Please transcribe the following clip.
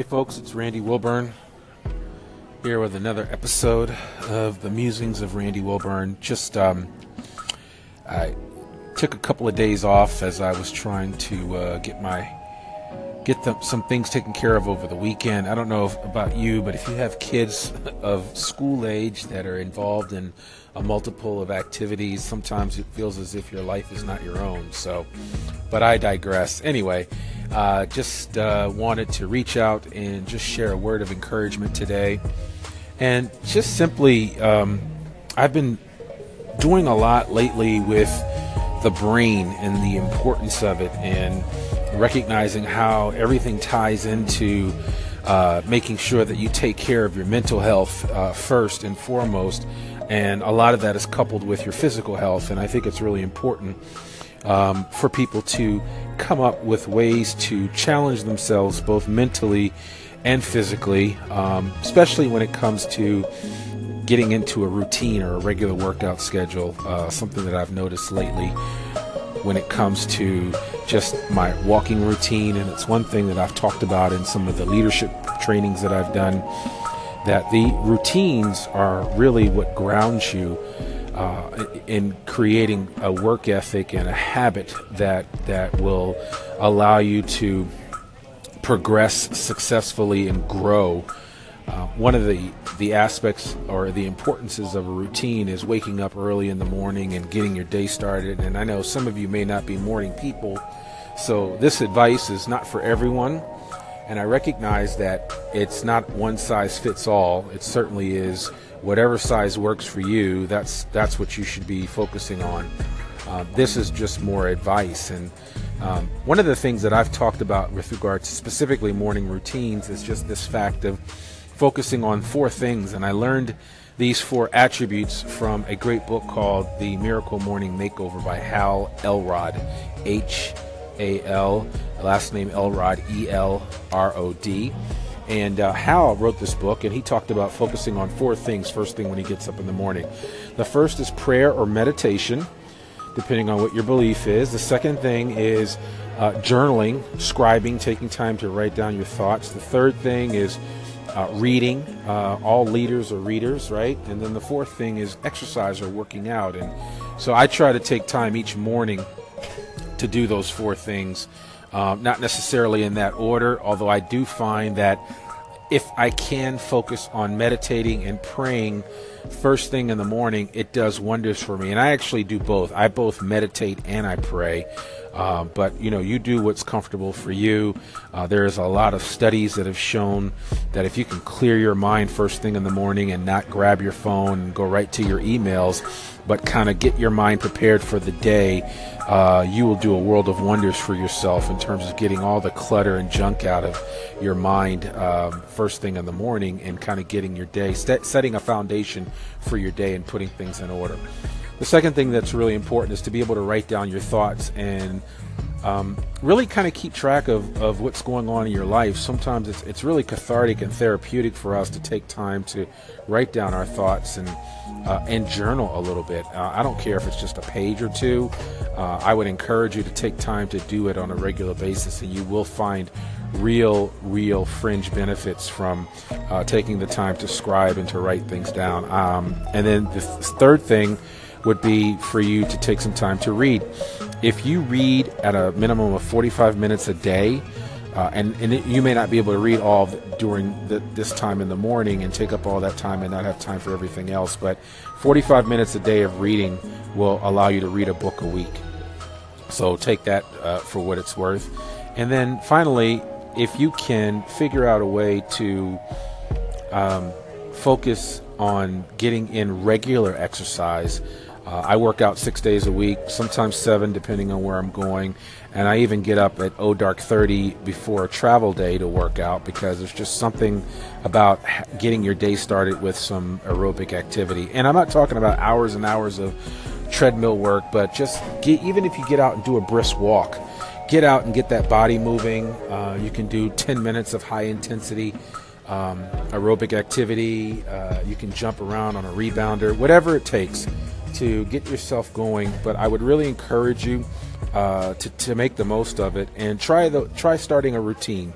Hey, folks, it's Randy Wilburn here with another episode of the musings of Randy Wilburn. Just, um, I took a couple of days off as I was trying to uh, get my get the, some things taken care of over the weekend. I don't know if, about you, but if you have kids of school age that are involved in a multiple of activities, sometimes it feels as if your life is not your own. So, but I digress. Anyway, uh, just uh, wanted to reach out and just share a word of encouragement today. And just simply, um, I've been doing a lot lately with the brain and the importance of it and recognizing how everything ties into uh, making sure that you take care of your mental health uh, first and foremost. And a lot of that is coupled with your physical health. And I think it's really important um, for people to come up with ways to challenge themselves both mentally and physically, um, especially when it comes to getting into a routine or a regular workout schedule. Uh, something that I've noticed lately when it comes to just my walking routine, and it's one thing that I've talked about in some of the leadership trainings that I've done. That the routines are really what grounds you uh, in creating a work ethic and a habit that that will allow you to progress successfully and grow. Uh, one of the the aspects or the importances of a routine is waking up early in the morning and getting your day started. And I know some of you may not be morning people, so this advice is not for everyone. And I recognize that it's not one size fits all. It certainly is whatever size works for you, that's that's what you should be focusing on. Uh, this is just more advice, and um, one of the things that I've talked about with regard to specifically morning routines is just this fact of focusing on four things. And I learned these four attributes from a great book called The Miracle Morning Makeover by Hal Elrod, H A L, last name Elrod, E L R O D. And uh, Hal wrote this book, and he talked about focusing on four things first thing when he gets up in the morning. The first is prayer or meditation, depending on what your belief is. The second thing is uh, journaling, scribing, taking time to write down your thoughts. The third thing is uh, reading. Uh, all leaders are readers, right? And then the fourth thing is exercise or working out. And so I try to take time each morning to do those four things. Um, not necessarily in that order, although I do find that if I can focus on meditating and praying first thing in the morning, it does wonders for me. And I actually do both. I both meditate and I pray. Uh, but you know, you do what's comfortable for you. Uh, there's a lot of studies that have shown that if you can clear your mind first thing in the morning and not grab your phone and go right to your emails, but kind of get your mind prepared for the day, uh, you will do a world of wonders for yourself in terms of getting all the clutter and junk out of your mind um, first thing in the morning and kind of getting your day, set, setting a foundation for your day and putting things in order. The second thing that's really important is to be able to write down your thoughts and um, really kind of keep track of, of what's going on in your life. Sometimes it's, it's really cathartic and therapeutic for us to take time to write down our thoughts and, uh, and journal a little bit. Uh, I don't care if it's just a page or two. Uh, I would encourage you to take time to do it on a regular basis, and you will find real, real fringe benefits from uh, taking the time to scribe and to write things down. Um, and then the th- third thing would be for you to take some time to read. If you read at a minimum of 45 minutes a day, uh, and, and it, you may not be able to read all during the, this time in the morning and take up all that time and not have time for everything else, but 45 minutes a day of reading will allow you to read a book a week. So take that uh, for what it's worth. And then finally, if you can figure out a way to um, focus on getting in regular exercise, uh, I work out six days a week, sometimes seven, depending on where I'm going. And I even get up at oh dark 30 before a travel day to work out because there's just something about getting your day started with some aerobic activity. And I'm not talking about hours and hours of treadmill work, but just get, even if you get out and do a brisk walk, get out and get that body moving. Uh, you can do 10 minutes of high intensity um, aerobic activity. Uh, you can jump around on a rebounder, whatever it takes to get yourself going. But I would really encourage you uh, to, to make the most of it and try the try starting a routine.